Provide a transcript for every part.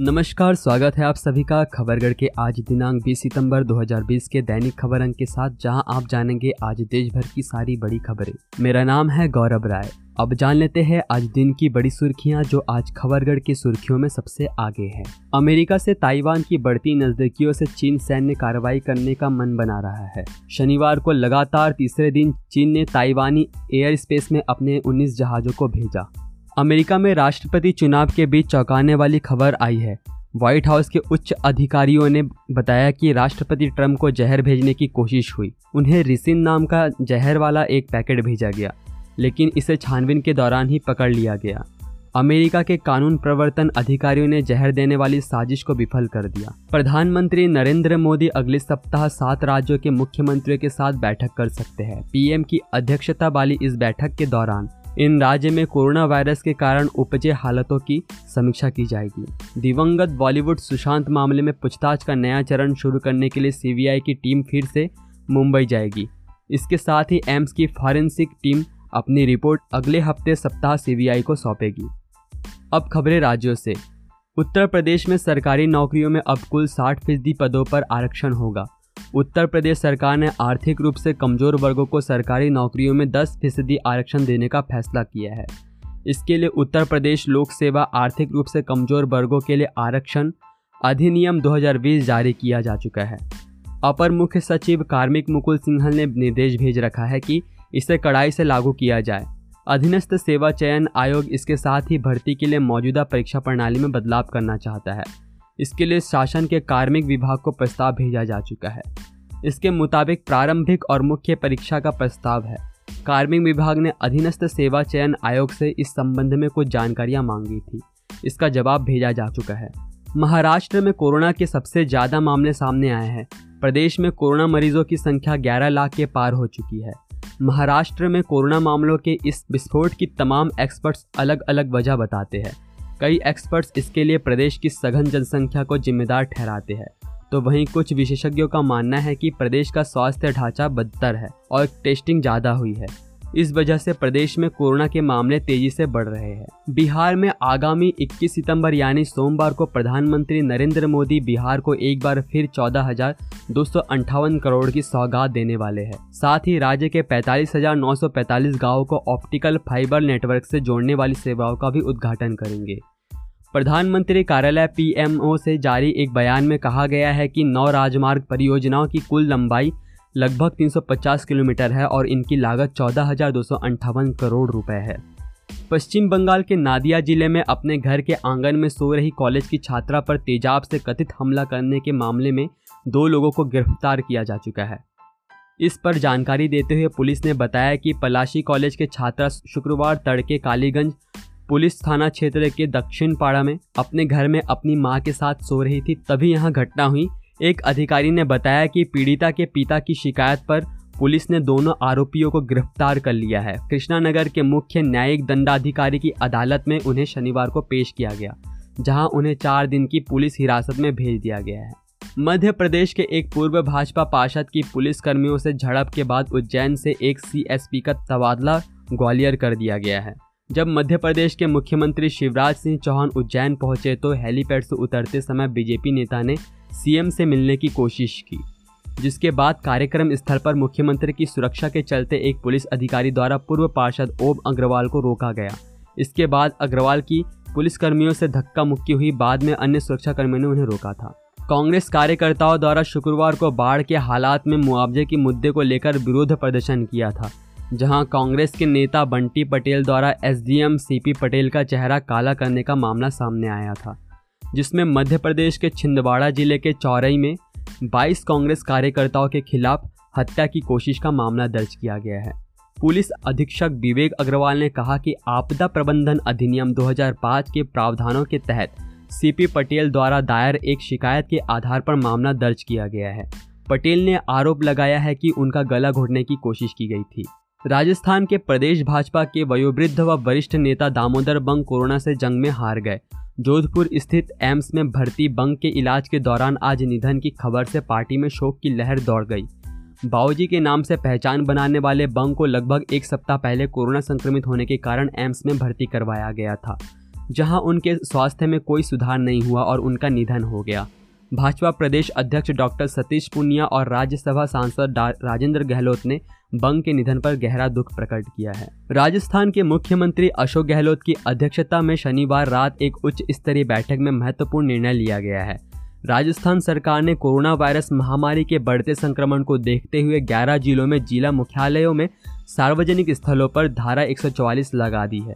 नमस्कार, स्वागत है आप सभी का खबरगढ़ के आज दिनांक 20 सितंबर 2020 के दैनिक खबर अंक के साथ, जहाँ आप जानेंगे आज देश भर की सारी बड़ी खबरें। मेरा नाम है गौरव राय। अब जान लेते हैं आज दिन की बड़ी सुर्खियाँ जो आज खबरगढ़ की सुर्खियों में सबसे आगे है। अमेरिका से ताइवान की बढ़ती नजदीकियों से चीन सैन्य कार्रवाई करने का मन बना रहा है। शनिवार को लगातार तीसरे दिन चीन ने ताइवानी एयर स्पेस में अपने 19 जहाजों को भेजा। अमेरिका में राष्ट्रपति चुनाव के बीच चौंकाने वाली खबर आई है। व्हाइट हाउस के उच्च अधिकारियों ने बताया कि राष्ट्रपति ट्रंप को जहर भेजने की कोशिश हुई। उन्हें रिसिन नाम का जहर वाला एक पैकेट भेजा गया, लेकिन इसे छानबीन के दौरान ही पकड़ लिया गया। अमेरिका के कानून प्रवर्तन अधिकारियों ने जहर देने वाली साजिश को विफल कर दिया। प्रधानमंत्री नरेंद्र मोदी अगले सप्ताह सात राज्यों के मुख्यमंत्रियों के साथ बैठक कर सकते हैं। पीएम की अध्यक्षता वाली इस बैठक के दौरान इन राज्य में कोरोना वायरस के कारण उपजे हालतों की समीक्षा की जाएगी। दिवंगत बॉलीवुड सुशांत मामले में पूछताछ का नया चरण शुरू करने के लिए सीबीआई की टीम फिर से मुंबई जाएगी। इसके साथ ही एम्स की फॉरेंसिक टीम अपनी रिपोर्ट अगले हफ़्ते सप्ताह सीबीआई को सौंपेगी। अब खबरें राज्यों से। उत्तर प्रदेश में सरकारी नौकरियों में अब कुल 60 फ़ीसदी पदों पर आरक्षण होगा। उत्तर प्रदेश सरकार ने आर्थिक रूप से कमज़ोर वर्गों को सरकारी नौकरियों में 10 फ़ीसदी आरक्षण देने का फैसला किया है। इसके लिए उत्तर प्रदेश लोक सेवा आर्थिक रूप से कमज़ोर वर्गों के लिए आरक्षण अधिनियम 2020 जारी किया जा चुका है। अपर मुख्य सचिव कार्मिक मुकुल सिंघल ने निर्देश भेज रखा है कि इसे कड़ाई से लागू किया जाए। अधीनस्थ सेवा चयन आयोग इसके साथ ही भर्ती के लिए मौजूदा परीक्षा प्रणाली में बदलाव करना चाहता है। इसके लिए शासन के कार्मिक विभाग को प्रस्ताव भेजा जा चुका है। इसके मुताबिक प्रारंभिक और मुख्य परीक्षा का प्रस्ताव है। कार्मिक विभाग ने अधीनस्थ सेवा चयन आयोग से इस संबंध में कुछ जानकारियाँ मांगी थी। इसका जवाब भेजा जा चुका है। महाराष्ट्र में कोरोना के सबसे ज़्यादा मामले सामने आए हैं। प्रदेश में कोरोना मरीजों की संख्या 11 लाख के पार हो चुकी है। महाराष्ट्र में कोरोना मामलों के इस विस्फोट की तमाम एक्सपर्ट्स अलग अलग वजह बताते हैं। कई एक्सपर्ट्स इसके लिए प्रदेश की सघन जनसंख्या को जिम्मेदार ठहराते हैं। तो वहीं कुछ विशेषज्ञों का मानना है कि प्रदेश का स्वास्थ्य ढांचा बदतर है और टेस्टिंग ज़्यादा हुई है। इस वजह से प्रदेश में कोरोना के मामले तेज़ी से बढ़ रहे हैं। बिहार में आगामी 21 सितंबर यानी सोमवार को प्रधानमंत्री नरेंद्र मोदी बिहार को एक बार फिर चौदह हज़ार दो सौ अंठावन करोड़ की सौगात देने वाले हैं। साथ ही राज्य के पैतालीस हज़ार नौ सौ गाँव को ऑप्टिकल फाइबर नेटवर्क से जोड़ने वाली सेवाओं का भी उद्घाटन करेंगे। प्रधानमंत्री कार्यालय पीएमओ से जारी एक बयान में कहा गया है कि नौ राजमार्ग परियोजनाओं की कुल लंबाई लगभग 350 किलोमीटर है और इनकी लागत चौदह करोड़ रुपए है। पश्चिम बंगाल के नादिया ज़िले में अपने घर के आँगन में सो रही कॉलेज की छात्रा पर तेजाब से कथित हमला करने के मामले में दो लोगों को गिरफ़्तार किया जा चुका है। इस पर जानकारी देते हुए पुलिस ने बताया कि पलाशी कॉलेज के छात्रा शुक्रवार तड़के कालीगंज पुलिस थाना क्षेत्र के दक्षिण पाड़ा में अपने घर में अपनी माँ के साथ सो रही थी, तभी यहाँ घटना हुई। एक अधिकारी ने बताया कि पीड़िता के पिता की शिकायत पर पुलिस ने दोनों आरोपियों को गिरफ़्तार कर लिया है। कृष्णानगर के मुख्य न्यायिक दंडाधिकारी की अदालत में उन्हें शनिवार को पेश किया गया, जहाँ उन्हें चार दिन की पुलिस हिरासत में भेज दिया गया है। मध्य प्रदेश के एक पूर्व भाजपा पार्षद की पुलिस कर्मियों से झड़प के बाद उज्जैन से एक सीएसपी का तबादला ग्वालियर कर दिया गया है। जब मध्य प्रदेश के मुख्यमंत्री शिवराज सिंह चौहान उज्जैन पहुँचे तो हेलीपैड से उतरते समय बीजेपी नेता ने सीएम से मिलने की कोशिश की, जिसके बाद कार्यक्रम स्थल पर मुख्यमंत्री की सुरक्षा के चलते एक पुलिस अधिकारी द्वारा पूर्व पार्षद ओम अग्रवाल को रोका गया। इसके बाद अग्रवाल की पुलिसकर्मियों से धक्का मुक्की हुई, बाद में अन्य सुरक्षाकर्मियों ने उन्हें रोका था। कांग्रेस कार्यकर्ताओं द्वारा शुक्रवार को बाढ़ के हालात में मुआवजे के मुद्दे को लेकर विरोध प्रदर्शन किया था, जहाँ कांग्रेस के नेता बंटी पटेल द्वारा एसडीएम सीपी पटेल का चेहरा काला करने का मामला सामने आया था। जिसमें मध्य प्रदेश के छिंदवाड़ा ज़िले के चौरई में 22 कांग्रेस कार्यकर्ताओं के खिलाफ हत्या की कोशिश का मामला दर्ज किया गया है। पुलिस अधीक्षक विवेक अग्रवाल ने कहा कि आपदा प्रबंधन अधिनियम 2005 के प्रावधानों के तहत सीपी पटेल द्वारा दायर एक शिकायत के आधार पर मामला दर्ज किया गया है। पटेल ने आरोप लगाया है कि उनका गला घोटने की कोशिश की गई थी। राजस्थान के प्रदेश भाजपा के वयोवृद्ध व वरिष्ठ नेता दामोदर बंग कोरोना से जंग में हार गए। जोधपुर स्थित एम्स में भर्ती बंग के इलाज के दौरान आज निधन की खबर से पार्टी में शोक की लहर दौड़ गई। बाऊजी के नाम से पहचान बनाने वाले बंग को लगभग एक सप्ताह पहले कोरोना संक्रमित होने के कारण एम्स में भर्ती करवाया गया था, जहाँ उनके स्वास्थ्य में कोई सुधार नहीं हुआ और उनका निधन हो गया। भाजपा प्रदेश अध्यक्ष डॉक्टर सतीश पुनिया और राज्यसभा सांसद राजेंद्र गहलोत ने बंग के निधन पर गहरा दुख प्रकट किया है। राजस्थान के मुख्यमंत्री अशोक गहलोत की अध्यक्षता में शनिवार रात एक उच्च स्तरीय बैठक में महत्वपूर्ण निर्णय लिया गया है। राजस्थान सरकार ने कोरोना वायरस महामारी के बढ़ते संक्रमण को देखते हुए 11 जिलों में जिला मुख्यालयों में सार्वजनिक स्थलों पर धारा 144 लगा दी है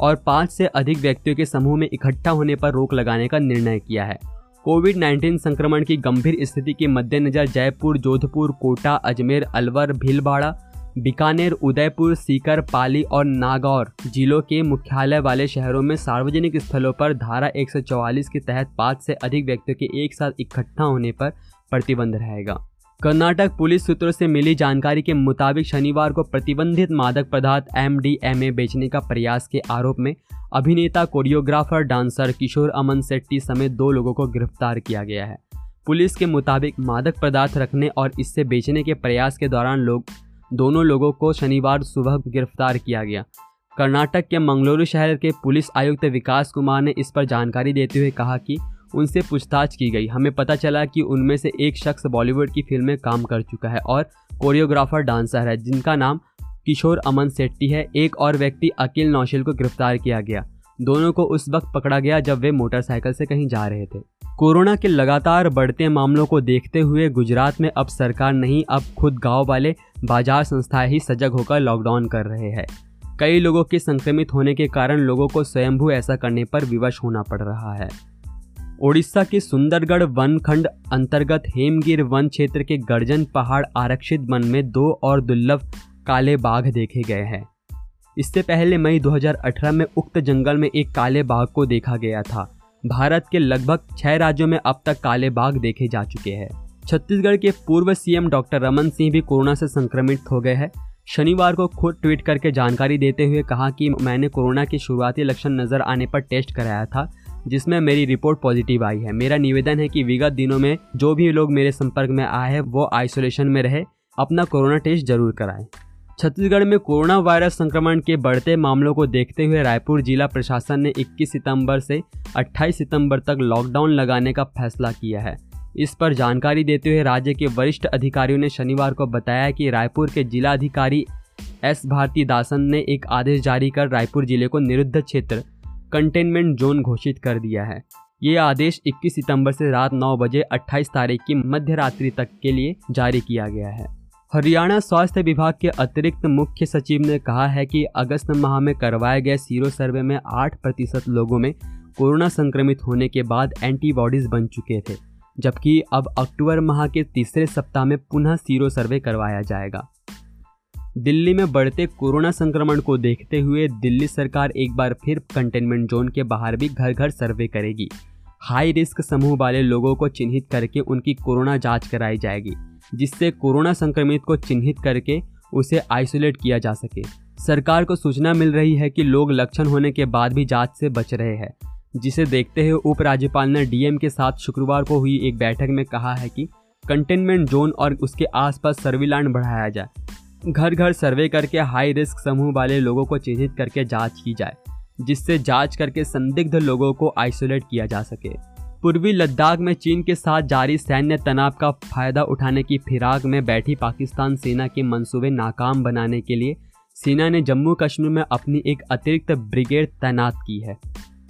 और पाँच से अधिक व्यक्तियों के समूह में इकट्ठा होने पर रोक लगाने का निर्णय किया है। कोविड 19 संक्रमण की गंभीर स्थिति के मद्देनजर जयपुर, जोधपुर, कोटा, अजमेर, अलवर, भीलवाड़ा, बीकानेर, उदयपुर, सीकर, पाली और नागौर जिलों के मुख्यालय वाले शहरों में सार्वजनिक स्थलों पर धारा 144 के तहत पाँच से अधिक व्यक्तियों के एक साथ इकट्ठा होने पर प्रतिबंध रहेगा। कर्नाटक पुलिस सूत्रों से मिली जानकारी के मुताबिक शनिवार को प्रतिबंधित मादक पदार्थ एम डी बेचने का प्रयास के आरोप में अभिनेता, कोरियोग्राफर, डांसर किशोर अमन सेट्टी समेत दो लोगों को गिरफ़्तार किया गया है। पुलिस के मुताबिक मादक पदार्थ रखने और इससे बेचने के प्रयास के दौरान लोग, दोनों लोगों को शनिवार सुबह गिरफ़्तार किया गया। कर्नाटक के मंगलुरु शहर के पुलिस आयुक्त विकास कुमार ने इस पर जानकारी देते हुए कहा कि उनसे पूछताछ की गई। हमें पता चला कि उनमें से एक शख्स बॉलीवुड की फ़िल्म में काम कर चुका है और कोरियोग्राफर, डांसर है, जिनका नाम किशोर अमन सेट्टी है। एक और व्यक्ति, अकील नौशिल, को गिरफ़्तार किया गया। दोनों को उस वक्त पकड़ा गया जब वे मोटरसाइकिल से कहीं जा रहे थे। कोरोना के लगातार बढ़ते मामलों को देखते हुए गुजरात में अब सरकार नहीं, अब खुद गाँव वाले बाज़ार संस्थाएँ ही सजग होकर लॉकडाउन कर रहे हैं। कई लोगों के संक्रमित होने के कारण लोगों को स्वयंभू ऐसा करने पर विवश होना पड़ रहा है। ओडिशा के सुंदरगढ़ वन खंड अंतर्गत हेमगिर वन क्षेत्र के गर्जन पहाड़ आरक्षित वन में दो और दुर्लभ काले बाघ देखे गए हैं। इससे पहले मई 2018 में उक्त जंगल में एक काले बाघ को देखा गया था। भारत के लगभग छह राज्यों में अब तक काले बाघ देखे जा चुके हैं। छत्तीसगढ़ के पूर्व सीएम डॉक्टर रमन सिंह भी कोरोना से संक्रमित हो गए हैं। शनिवार को खुद ट्वीट करके जानकारी देते हुए कहा कि मैंने कोरोना के शुरुआती लक्षण नज़र आने पर टेस्ट कराया था। जिसमें मेरी रिपोर्ट पॉजिटिव आई है। मेरा निवेदन है कि विगत दिनों में जो भी लोग मेरे संपर्क में आए हैं, वो आइसोलेशन में रहे, अपना कोरोना टेस्ट ज़रूर कराएँ। छत्तीसगढ़ में कोरोना वायरस संक्रमण के बढ़ते मामलों को देखते हुए रायपुर जिला प्रशासन ने 21 सितंबर से 28 सितंबर तक लॉकडाउन लगाने का फैसला किया है। इस पर जानकारी देते हुए राज्य के वरिष्ठ अधिकारियों ने शनिवार को बताया कि रायपुर के जिला अधिकारी एस भारती दासन ने एक आदेश जारी कर रायपुर ज़िले को निरुद्ध क्षेत्र कंटेनमेंट जोन घोषित कर दिया है। ये आदेश 21 सितंबर से रात 9 बजे 28 तारीख की मध्य रात्रि तक के लिए जारी किया गया है। हरियाणा स्वास्थ्य विभाग के अतिरिक्त मुख्य सचिव ने कहा है कि अगस्त माह में करवाए गए सीरो सर्वे में 8 प्रतिशत लोगों में कोरोना संक्रमित होने के बाद एंटीबॉडीज बन चुके थे, जबकि अब अक्टूबर माह के तीसरे सप्ताह में पुनः सीरो सर्वे करवाया जाएगा। दिल्ली में बढ़ते कोरोना संक्रमण को देखते हुए दिल्ली सरकार एक बार फिर कंटेनमेंट जोन के बाहर भी घर घर सर्वे करेगी। हाई रिस्क समूह वाले लोगों को चिन्हित करके उनकी कोरोना जाँच कराई जाएगी, जिससे कोरोना संक्रमित को चिन्हित करके उसे आइसोलेट किया जा सके। सरकार को सूचना मिल रही है कि लोग लक्षण होने के बाद भी जाँच से बच रहे हैं, जिसे देखते हुए उपराज्यपाल ने डीएम के साथ शुक्रवार को हुई एक बैठक में कहा है कि कंटेनमेंट जोन और उसके आसपास सर्विलांस बढ़ाया जाए। घर घर सर्वे करके हाई रिस्क समूह वाले लोगों को चिन्हित करके जाँच की जाए, जिससे जाँच करके संदिग्ध लोगों को आइसोलेट किया जा सके। पूर्वी लद्दाख में चीन के साथ जारी सैन्य तनाव का फ़ायदा उठाने की फिराक में बैठी पाकिस्तान सेना के मंसूबे नाकाम बनाने के लिए सेना ने जम्मू कश्मीर में अपनी एक अतिरिक्त ब्रिगेड तैनात की है।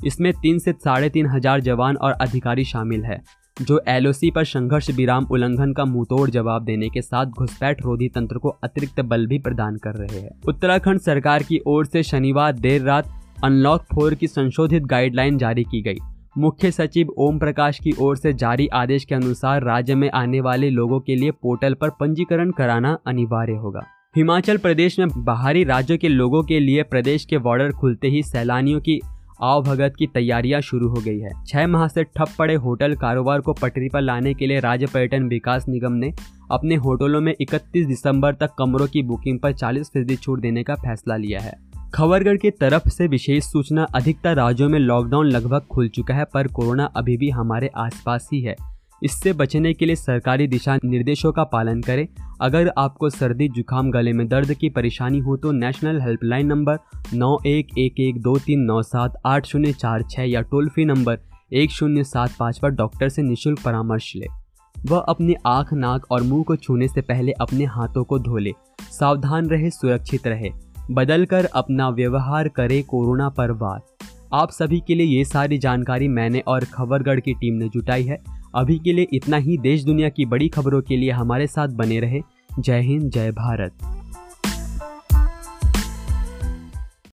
इसमें तीन से साढ़े तीन हज़ार जवान और अधिकारी शामिल है। जो एलओसी पर संघर्ष, विराम, उल्लंघन का मुंहतोड़ जवाब देने के साथ घुसपैठ रोधी तंत्र को अतिरिक्त बल भी प्रदान कर रहे हैं। उत्तराखंड सरकार की ओर से शनिवार देर रात अनलॉक फोर की संशोधित गाइडलाइन जारी की गई। मुख्य सचिव ओम प्रकाश की ओर से जारी आदेश के अनुसार राज्य में आने वाले लोगों के लिए पोर्टल पर पंजीकरण कराना अनिवार्य होगा। हिमाचल प्रदेश में बाहरी राज्यों के लोगों के लिए प्रदेश के बॉर्डर खुलते ही सैलानियों की आवभगत की तैयारियाँ शुरू हो गई है। छह माह से ठप पड़े होटल कारोबार को पटरी पर लाने के लिए राज्य पर्यटन विकास निगम ने अपने होटलों में 31 दिसंबर तक कमरों की बुकिंग पर 40 फ़ीसदी छूट देने का फैसला लिया है। खबरगढ़ की तरफ़ से विशेष सूचना, अधिकतर राज्यों में लॉकडाउन लगभग खुल चुका है, पर कोरोना अभी भी हमारे आसपास ही है। इससे बचने के लिए सरकारी दिशा निर्देशों का पालन करें। अगर आपको सर्दी, जुकाम, गले में दर्द की परेशानी हो तो नेशनल हेल्पलाइन नंबर नौ एक एक एक दो तीन नौ सात आठ शून्य चार छः या टोल फ्री नंबर एक शून्य सात पाँच पर डॉक्टर से निशुल्क परामर्श ले। वह अपनी आँख, नाक और मुँह को छूने से पहले अपने हाथों को धो ले। सावधान रहे, सुरक्षित रहे। बदल कर अपना व्यवहार करे कोरोना पर वार। आप सभी के लिए ये सारी जानकारी मैंने और खबरगढ़ की टीम ने जुटाई है। अभी के लिए इतना ही। देश दुनिया की बड़ी खबरों के लिए हमारे साथ बने रहे। जय हिंद, जय भारत।